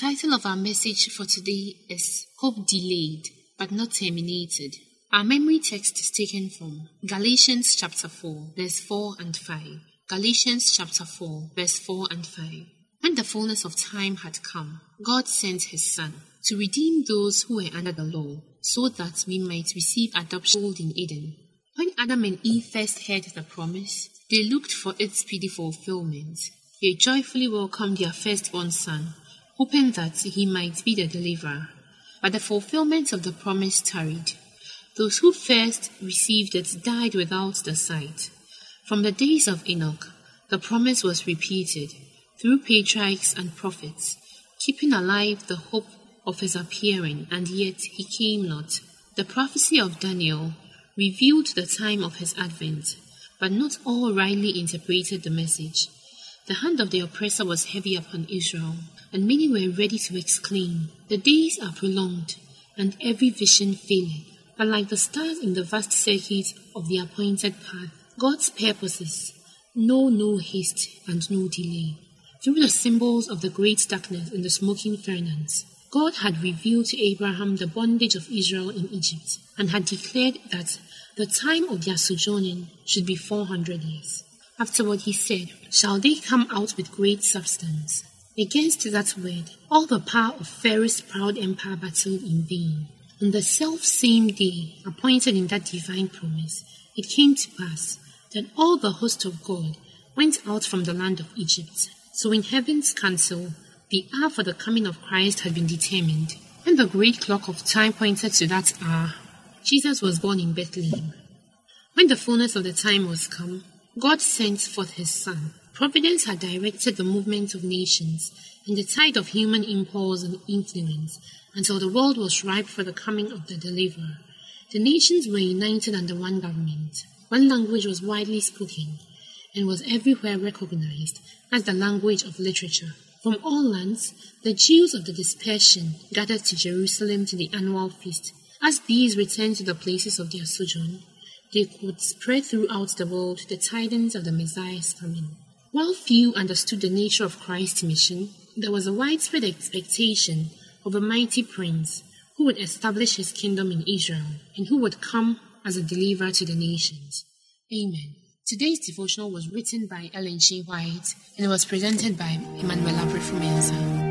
Title of our message for today is Hope Delayed but Not Terminated. Our memory text is taken from Galatians chapter 4, verse 4 and 5. Galatians chapter 4, verse 4 and 5. When the fullness of time had come, God sent his Son to redeem those who were under the law, so that we might receive adoption in Eden. When Adam and Eve first heard the promise, they looked for its speedy fulfillment. They joyfully welcomed their firstborn son, hoping that he might be the deliverer. But the fulfillment of the promise tarried. Those who first received it died without the sight. From the days of Enoch, the promise was repeated through patriarchs and prophets, keeping alive the hope of his appearing, and yet he came not. The prophecy of Daniel revealed the time of his advent, but not all rightly interpreted the message. The hand of the oppressor was heavy upon Israel, and many were ready to exclaim, The days are prolonged, and every vision faileth. But like the stars in the vast circuit of the appointed path, God's purposes know no haste and no delay. Through the symbols of the great darkness in the smoking furnace, God had revealed to Abraham the bondage of Israel in Egypt, and had declared that the time of their sojourning should be 400 years. Afterward he said, Shall they come out with great substance? Against that word, all the power of Pharaoh's proud empire battled in vain. On the self same day appointed in that divine promise, it came to pass that all the host of God went out from the land of Egypt. So in heaven's council, The hour for the coming of Christ had been determined. When the great clock of time pointed to that hour, Jesus was born in Bethlehem. When the fullness of the time was come, God sent forth his Son. Providence had directed the movement of nations and the tide of human impulse and influence until the world was ripe for the coming of the deliverer. The nations were united under one government. One language was widely spoken and was everywhere recognized as the language of literature. From all lands, the Jews of the dispersion gathered to Jerusalem to the annual feast. As these returned to the places of their sojourn, they could spread throughout the world the tidings of the Messiah's coming. While few understood the nature of Christ's mission, there was a widespread expectation of a mighty prince who would establish his kingdom in Israel and who would come as a deliverer to the nations. Amen. Today's devotional was written by Ellen G. White and was presented by Emanuela Prefumenza.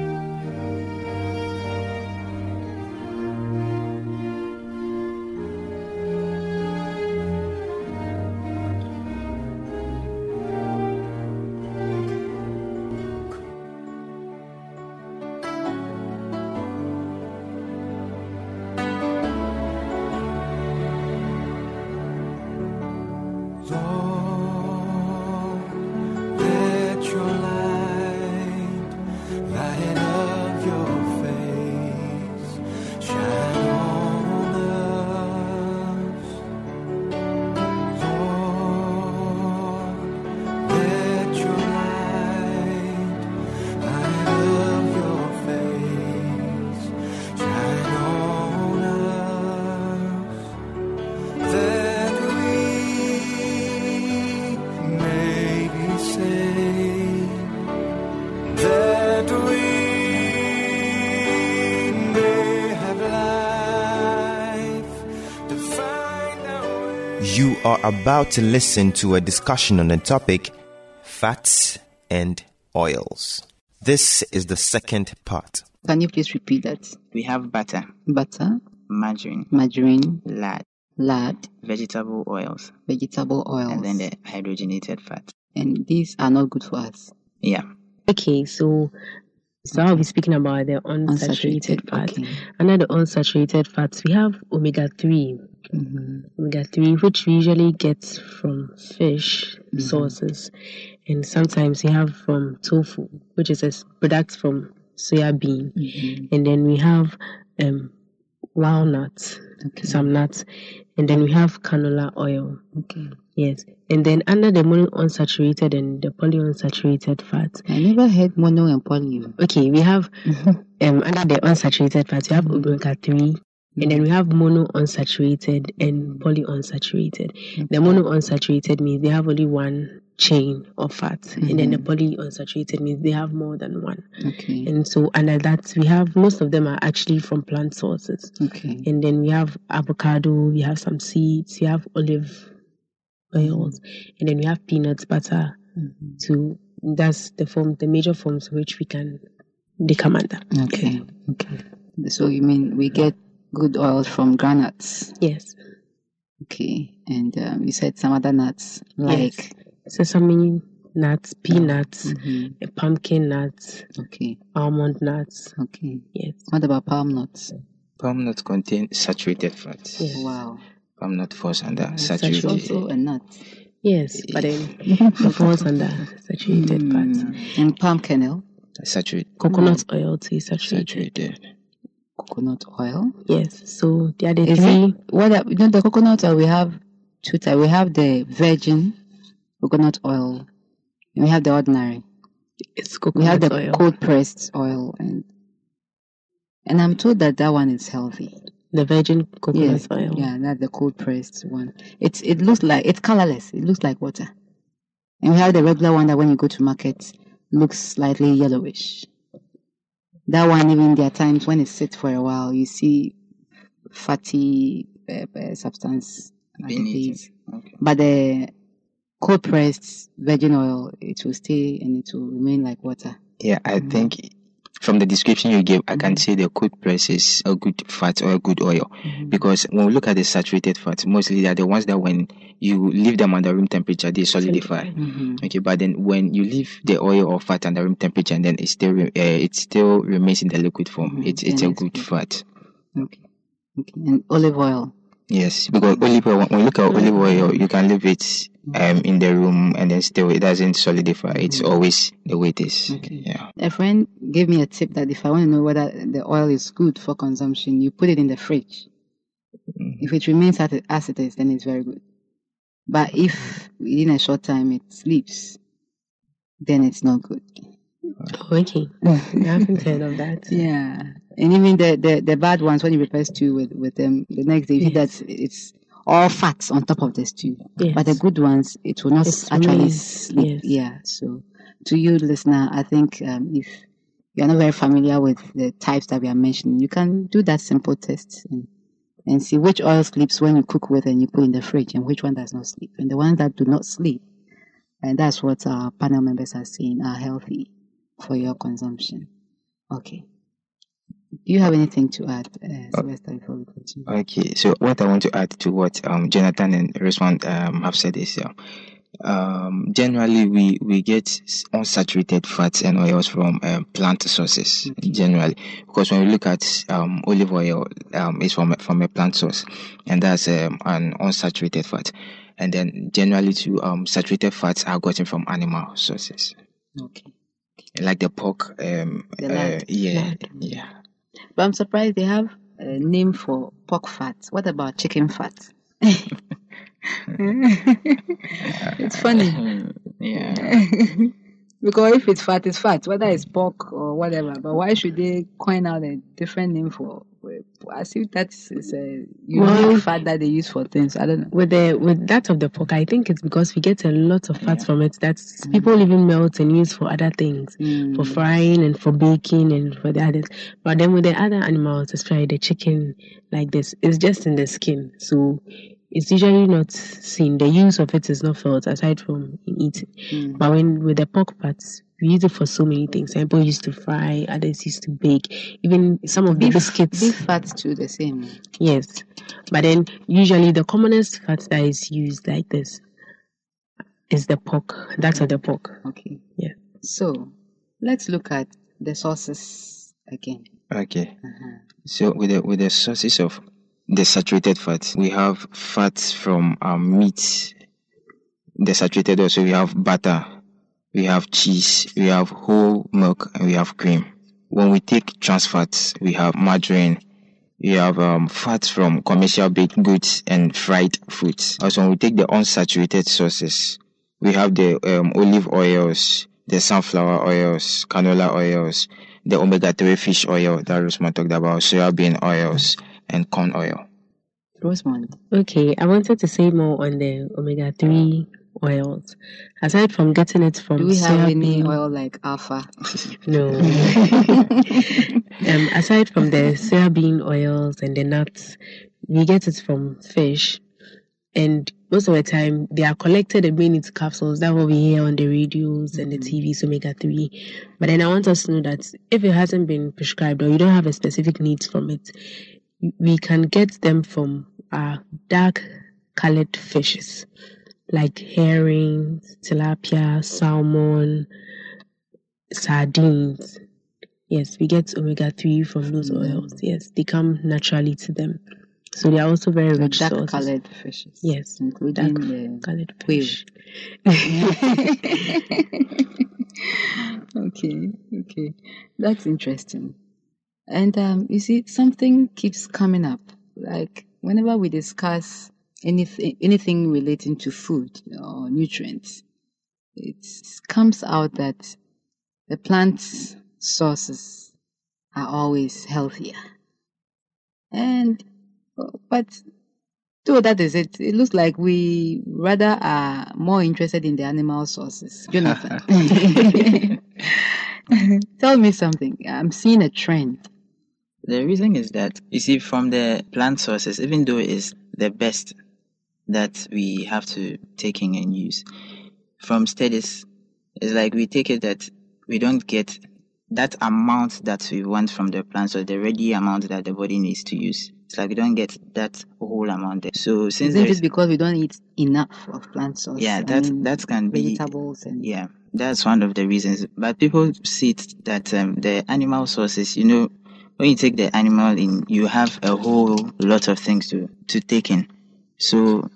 You are about to listen to a discussion on the topic fats and oils. This is the second part. Can you please repeat that? We have butter, Butter, margarine, margarine, lard, lard, vegetable oils, vegetable oils, and then the hydrogenated fat. and these are not good for us. Yeah. Okay, so so I'll be speaking about the unsaturated, Unsaturated, fat. okay. Under the unsaturated fats, we have omega three. hmm Omega three, which we usually get from fish Mm-hmm. sources, and sometimes we have from tofu, which is a product from soya bean, Mm-hmm. and then we have um, walnuts, Okay. some nuts, and then we have canola oil. Okay. Yes, and then under the mono-unsaturated and the polyunsaturated fats, I never heard mono and poly. okay, we have Mm-hmm. um, under the unsaturated fats, we have omega 3, and then we have mono unsaturated and polyunsaturated. The mono unsaturated means they have only one chain of fat, and then the polyunsaturated means they have more than one. Okay. And so, under that, we have most of them are actually from plant sources. Okay. And then we have avocado, we have some seeds, we have olive oils, and then we have peanut butter. Mm-hmm. To that's the form, the major forms which we can they come under. Okay. Okay. So you mean we get good oils from granules? Yes. Okay. And um, you said some other nuts like. Sesame nuts, peanuts, Mhm. uh, pumpkin nuts, Okay. almond nuts. Okay. Yes. What about palm nuts? Palm nuts contain saturated fats. Yes. Wow. Palm nut falls under Mm, It's saturated. also a nut. Yes, but then it falls under saturated fat. Mm. And palm kernel, Saturated. Coconut oil too is saturated. Saturated. coconut oil. Yes. So the other Is three. it what are, you know the coconut oil we have two types. We have the virgin coconut oil and we have the ordinary. It's coconut We have the oil. cold pressed oil and and I'm told that that one is healthy. the virgin coconut Yes, oil. yeah, that's the cold pressed one. It's it looks like it's colorless. It looks like water. And we have the regular one that when you go to market looks slightly yellowish. That one, even there are times when it sits for a while, you see fatty uh, uh, substance at the Beneath base. it. Okay. But the cold pressed virgin oil, it will stay and it will remain like water. Yeah, I Mhm. think from the description you gave, I can say the cold press is a good fat or a good oil. Because when we look at the saturated fats, mostly they are the ones that when you leave them under room temperature, they solidify. Mhm. Okay, but then when you leave the oil or fat under room temperature, and then it still re- uh, it still remains in the liquid form, Mhm, it's it's then a good good. fat. Okay. Okay. And olive oil. Yes, because olive oil, when you look at olive oil, you can leave it um in the room and then still it doesn't solidify. It's always the way it is. Okay. Yeah. A friend gave me a tip that if I want to know whether the oil is good for consumption, you put it in the fridge. If it remains at it- as it is, then it's very good. But if within a short time it sleeps, then it's not good. Oh, okay. I haven't heard of that. Yeah. And even the, the, the bad ones, when you prepare stew with, with them, the next day you see that it's all fats on top of the stew. Yes. But the good ones, it will not It's actually really- sleep. yes. Yeah. So to you, listener, I think um, if you're not very familiar with the types that we are mentioning, you can do that simple test and, and see which oil sleeps when you cook with and you put in the fridge and which one does not sleep. And the ones that do not sleep, and that's what our panel members are saying, are healthy for your consumption. Okay. Do you have anything to add, uh, Sylvester, before we continue? Okay, so what I want to add to what um, Jonathan and Resmond um, have said is, uh, um, generally we we get unsaturated fats and oils from um, plant sources. Generally, because when we look at um, olive oil, um, it's from a- from a plant source, and that's um, an unsaturated fat. And then generally, too, um, saturated fats are gotten from animal sources, Okay. like the pork. Um, The uh, yeah, yeah. But I'm surprised they have a name for pork fat. What about chicken fat? it's funny. yeah. because if it's fat, it's fat, whether it's pork or whatever. But why should they coin out a different name for? As if that's is a unique Well- fat that they use for things. I don't know. With the with that of the pork, I think it's because we get a lot of fat Yeah. from it that people even melt and use for other things, for Mm. frying and for baking and for the others. But then with the other animals, especially the chicken, like this, it's just in the skin, so it's usually not seen. The use of it is not felt aside from eating. Mm. But when with the pork parts, we use it for so many things. Some people used to fry, others used to bake. Even some of the biscuits. beef fat too, the same. Yes. But then usually the commonest fat that is used like this is the pork. That's of the pork. Okay. Yeah. So let's look at the sources again. Okay. Uh-huh. So with the with the sources of the saturated fats, we have fats from um, meat. The saturated also we have butter, we have cheese, we have whole milk, and we have cream. When we take trans fats, we have margarine, we have um, fats from commercial baked goods and fried foods. Also, when we take the unsaturated sources, we have the um, olive oils, the sunflower oils, canola oils, the omega-3 fish oil that Rosemond talked about, soybean oils, and corn oil. Rosemond. Okay, I wanted to say more on the omega three oils. Aside from getting it from Do we have any oil like alpha? No. um, aside from the soybean oils and the nuts, we get it from fish. And most of the time, they are collected and made into capsules. That's what we hear on the radios and the TVs, omega 3. But then I want us to know that if it hasn't been prescribed or you don't have a specific needs from it, we can get them from uh, dark colored fishes like herrings, tilapia, salmon, sardines. Yes, we get omega 3 from those oils. Yes, they come naturally to them. So they are also very rich dark sources. colored fishes. Yes, Including dark the colored fish. okay, okay. That's interesting. And um, you see, something keeps coming up. Like whenever we discuss anything, anything relating to food or nutrients, it comes out that the plant sources are always healthier. And but though that is it, it looks like we rather are more interested in the animal sources. Jonathan, tell me something. I'm seeing a trend. The reason is that you see from the plant sources, even though it's the best that we have to take in and use, from studies, it's like we take it that we don't get that amount that we want from the plant, so the ready amount that the body needs to use. It's like we don't get that whole amount there. So since Isn't it because we don't eat enough of plant source? yeah, I that mean, that can be vegetables and yeah, that's one of the reasons. But people see it that um, the animal sources, you know, when you take the animal in, you have a whole lot of things to to take in. So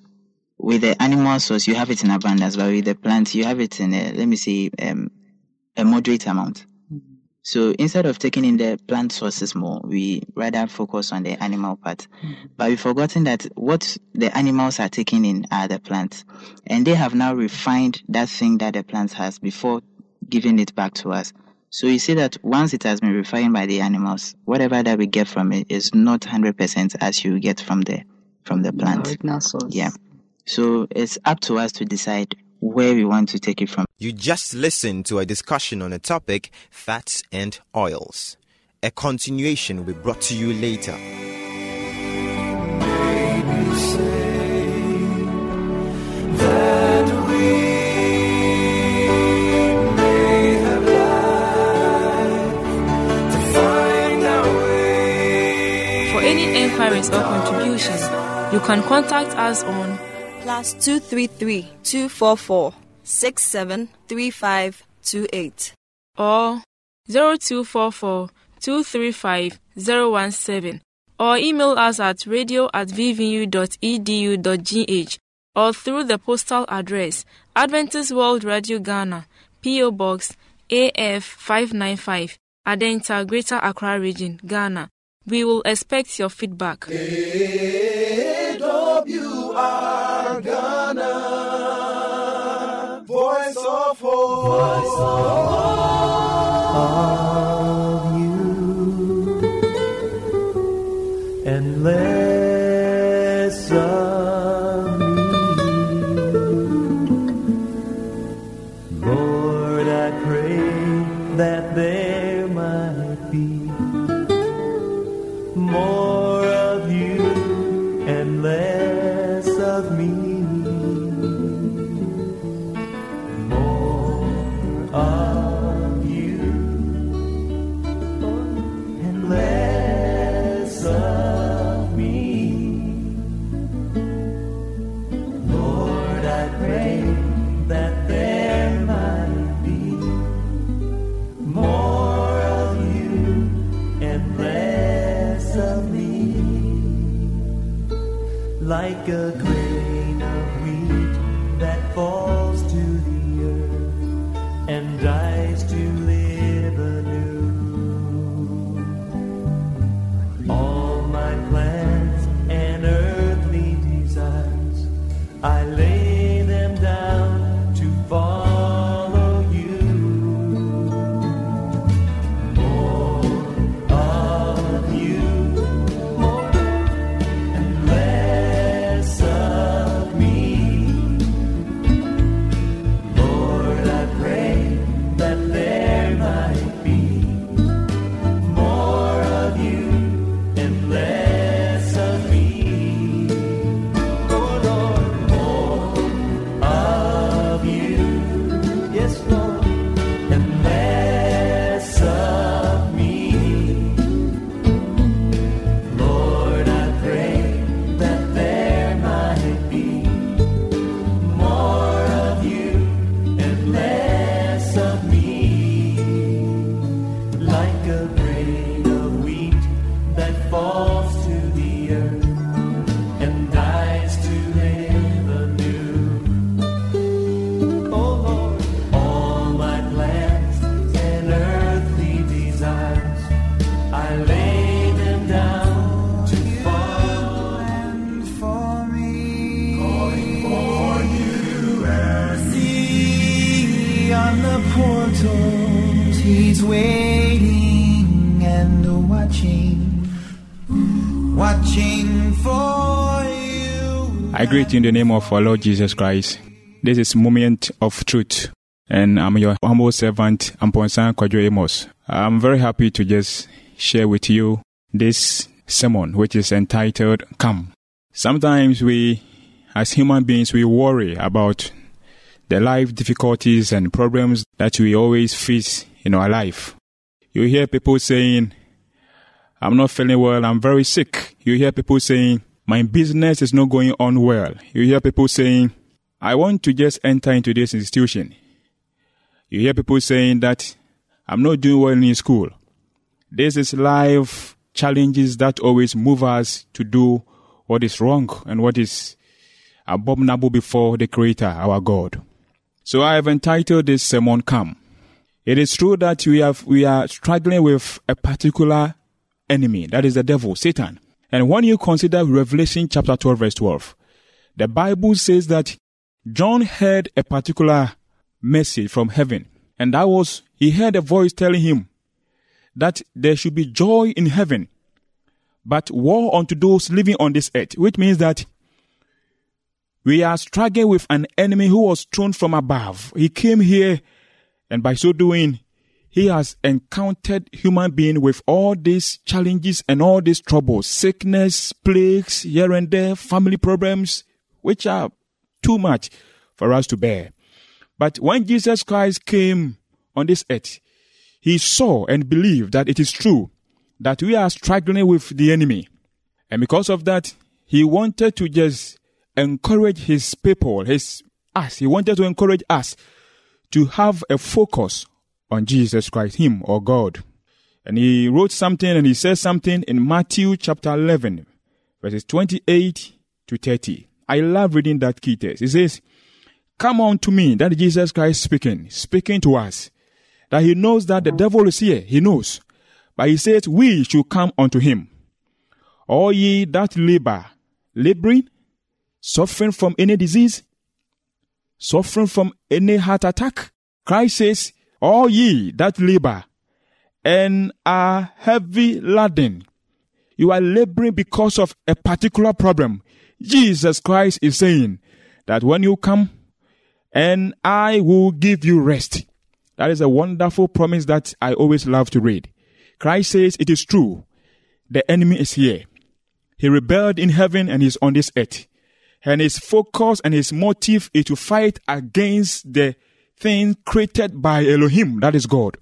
with the animal source, you have it in abundance, but with the plant, you have it in a let me see, um, a moderate amount. So instead of taking in the plant sources more, we rather focus on the animal part. But we've forgotten that what the animals are taking in are the plants. And they have now refined that thing that the plant has before giving it back to us. So you see that once it has been refined by the animals, whatever that we get from it is not 100% as you get from the, from the plant. original source. Yeah. So it's up to us to decide where we want to take it from. You just listened to a discussion on the topic fats and oils. A continuation will be brought to you later. that we may have life to find our way. For any enquiries or contribution, you can contact us on plus 233 244 673528. or 0244 235 017 or email us at radio at vvu.edu.gh or through the postal address Adventist World Radio Ghana, P.O. Box AF 595, Adenta, Greater Accra Region, Ghana. We will expect your feedback. AWR of hope. Voice of you and less and dies greet in the name of our Lord Jesus Christ. This is Moment of Truth, and I'm your humble servant, Amponsah Kwadwo Amos. I'm very happy to just share with you this sermon, which is entitled Come. Sometimes we, as human beings, we worry about the life difficulties and problems that we always face in our life. You hear people saying, I'm not feeling well, I'm very sick. You hear people saying, my business is not going on well. You hear people saying, I want to just enter into this institution. You hear people saying that I'm not doing well in school. This is life challenges that always move us to do what is wrong and what is abominable before the Creator, our God. So I have entitled this sermon Come. It is true that we have we are struggling with a particular enemy, that is the devil, Satan. And when you consider Revelation chapter 12, verse 12, the Bible says that John heard a particular message from heaven, and that was he heard a voice telling him that there should be joy in heaven, but woe unto those living on this earth, which means that we are struggling with an enemy who was thrown from above. He came here, and by so doing, he has encountered human being with all these challenges and all these troubles, sickness, plagues, here and there, family problems, which are too much for us to bear. But when Jesus Christ came on this earth, he saw and believed that it is true that we are struggling with the enemy. And because of that, he wanted to just encourage his people, his us. He wanted to encourage us to have a focus on Jesus Christ, him or God. And he wrote something and he says something in Matthew chapter 11, verses 28 to 30. I love reading that key text. He says, Come on to me. that Jesus Christ speaking, speaking to us. That he knows that the mm. devil is here. He knows. But he says, We should come unto him. All ye that labor, laboring, suffering from any disease, suffering from any heart attack. Christ says, All ye that labor and are heavy laden, you are laboring because of a particular problem. Jesus Christ is saying that when you come, and I will give you rest. That is a wonderful promise that I always love to read. Christ says it is true. The enemy is here. He rebelled in heaven and is on this earth. And his focus and his motive is to fight against the thing created by Elohim, that is God.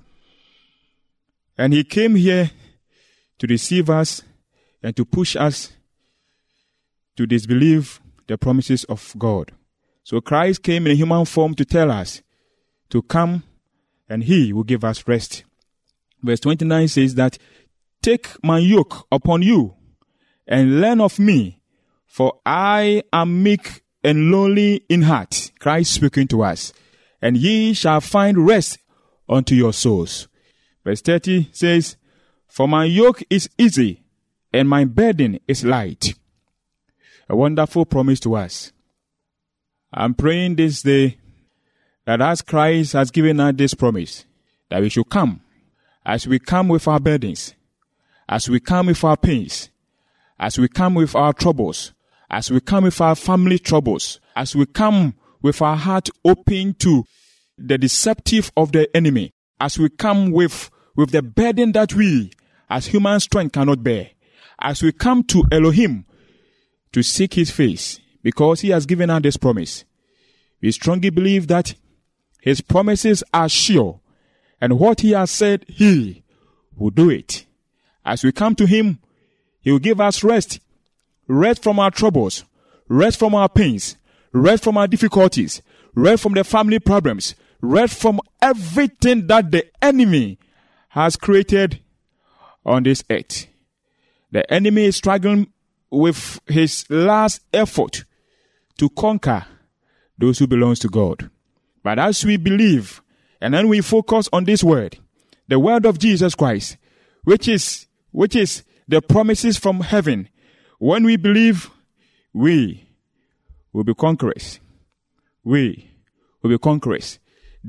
And he came here to deceive us and to push us to disbelieve the promises of God. So Christ came in a human form to tell us to come and he will give us rest. Verse 29 says that, Take my yoke upon you and learn of me, for I am meek and lowly in heart. Christ speaking to us. And ye shall find rest unto your souls. Verse 30 says, For my yoke is easy and my burden is light. A wonderful promise to us. I'm praying this day that as Christ has given us this promise, that we should come as we come with our burdens, as we come with our pains, as we come with our troubles, as we come with our family troubles, as we come with our heart open to the deceptive of the enemy, as we come with, with the burden that we, as human strength, cannot bear, as we come to Elohim to seek his face, because he has given us this promise. We strongly believe that his promises are sure and what he has said, he will do it. As we come to him, he will give us rest. Rest from our troubles. Rest from our pains. Rest from our difficulties. Rest from the family problems. Rest from everything that the enemy has created on this earth. The enemy is struggling with his last effort to conquer those who belongs to God. But as we believe and then we focus on this word, the word of Jesus Christ, which is, which is the promises from heaven. When we believe, we will be conquerors. We will be conquerors.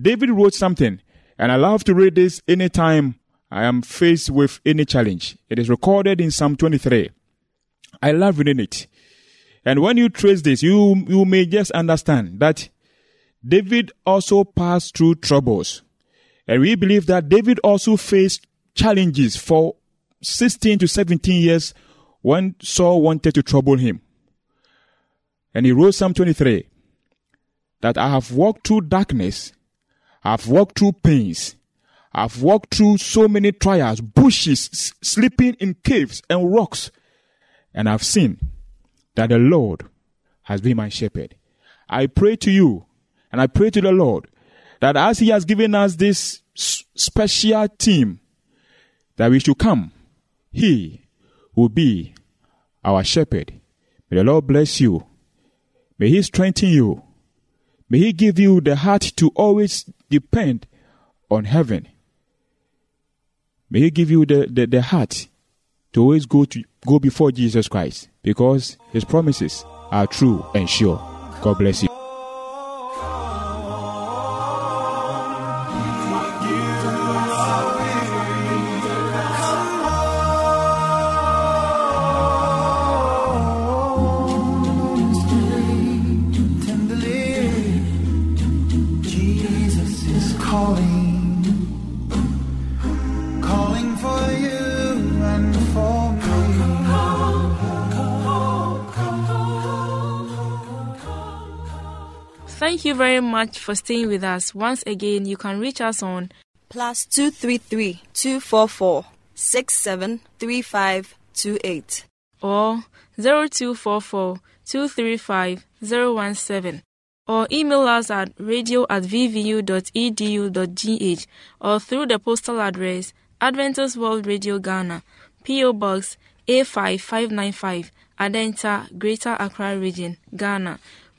David wrote something, and I love to read this anytime I am faced with any challenge. It is recorded in Psalm 23. I love reading it. And when you trace this, you, you may just understand that David also passed through troubles. And we believe that David also faced challenges for 16 to 17 years when Saul wanted to trouble him. And he wrote Psalm 23 that I have walked through darkness, I have walked through pains, I've walked through so many trials, bushes, s- sleeping in caves and rocks, and I've seen that the Lord has been my shepherd. I pray to you and I pray to the Lord that as He has given us this s- special team, that we should come, He will be our shepherd. May the Lord bless you. May He strengthen you. May He give you the heart to always depend on heaven. May He give you the, the, the heart to always go to go before Jesus Christ because His promises are true and sure. God bless you. You very much for staying with us. Once again, you can reach us on Plus two three three two four four six seven three five two eight. or 0244 235 017 or email us at radio at vvu.edu.gh or through the postal address Adventist World Radio Ghana, P.O. Box A5595, Adenta, Greater Accra Region, Ghana.